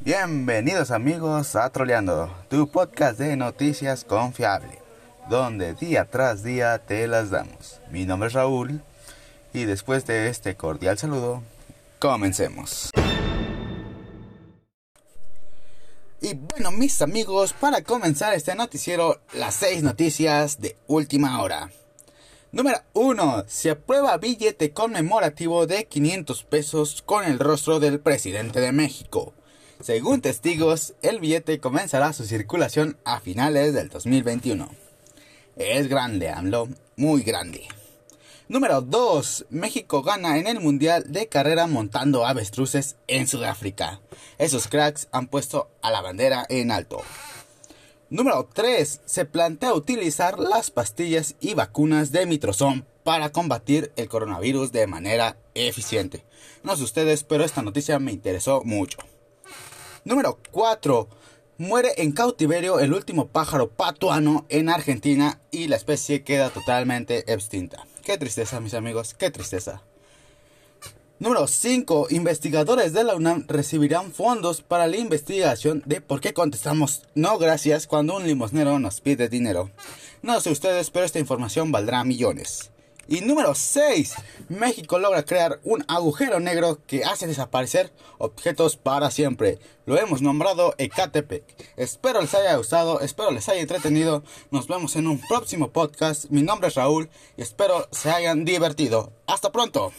Bienvenidos amigos a Troleando, tu podcast de noticias confiable, donde día tras día te las damos. Mi nombre es Raúl y después de este cordial saludo, comencemos. Y bueno mis amigos, para comenzar este noticiero, las 6 noticias de última hora. Número 1. Se aprueba billete conmemorativo de 500 pesos con el rostro del presidente de México. Según testigos, el billete comenzará su circulación a finales del 2021. Es grande, AMLO, muy grande. Número 2. México gana en el Mundial de Carrera montando avestruces en Sudáfrica. Esos cracks han puesto a la bandera en alto. Número 3. Se plantea utilizar las pastillas y vacunas de Mitrozón para combatir el coronavirus de manera eficiente. No sé ustedes, pero esta noticia me interesó mucho. Número 4. Muere en cautiverio el último pájaro patuano en Argentina y la especie queda totalmente extinta. Qué tristeza, mis amigos, qué tristeza. Número 5. Investigadores de la UNAM recibirán fondos para la investigación de por qué contestamos no gracias cuando un limosnero nos pide dinero. No sé ustedes, pero esta información valdrá millones. Y número 6. México logra crear un agujero negro que hace desaparecer objetos para siempre. Lo hemos nombrado Ecatepec. Espero les haya gustado, espero les haya entretenido. Nos vemos en un próximo podcast. Mi nombre es Raúl y espero se hayan divertido. Hasta pronto.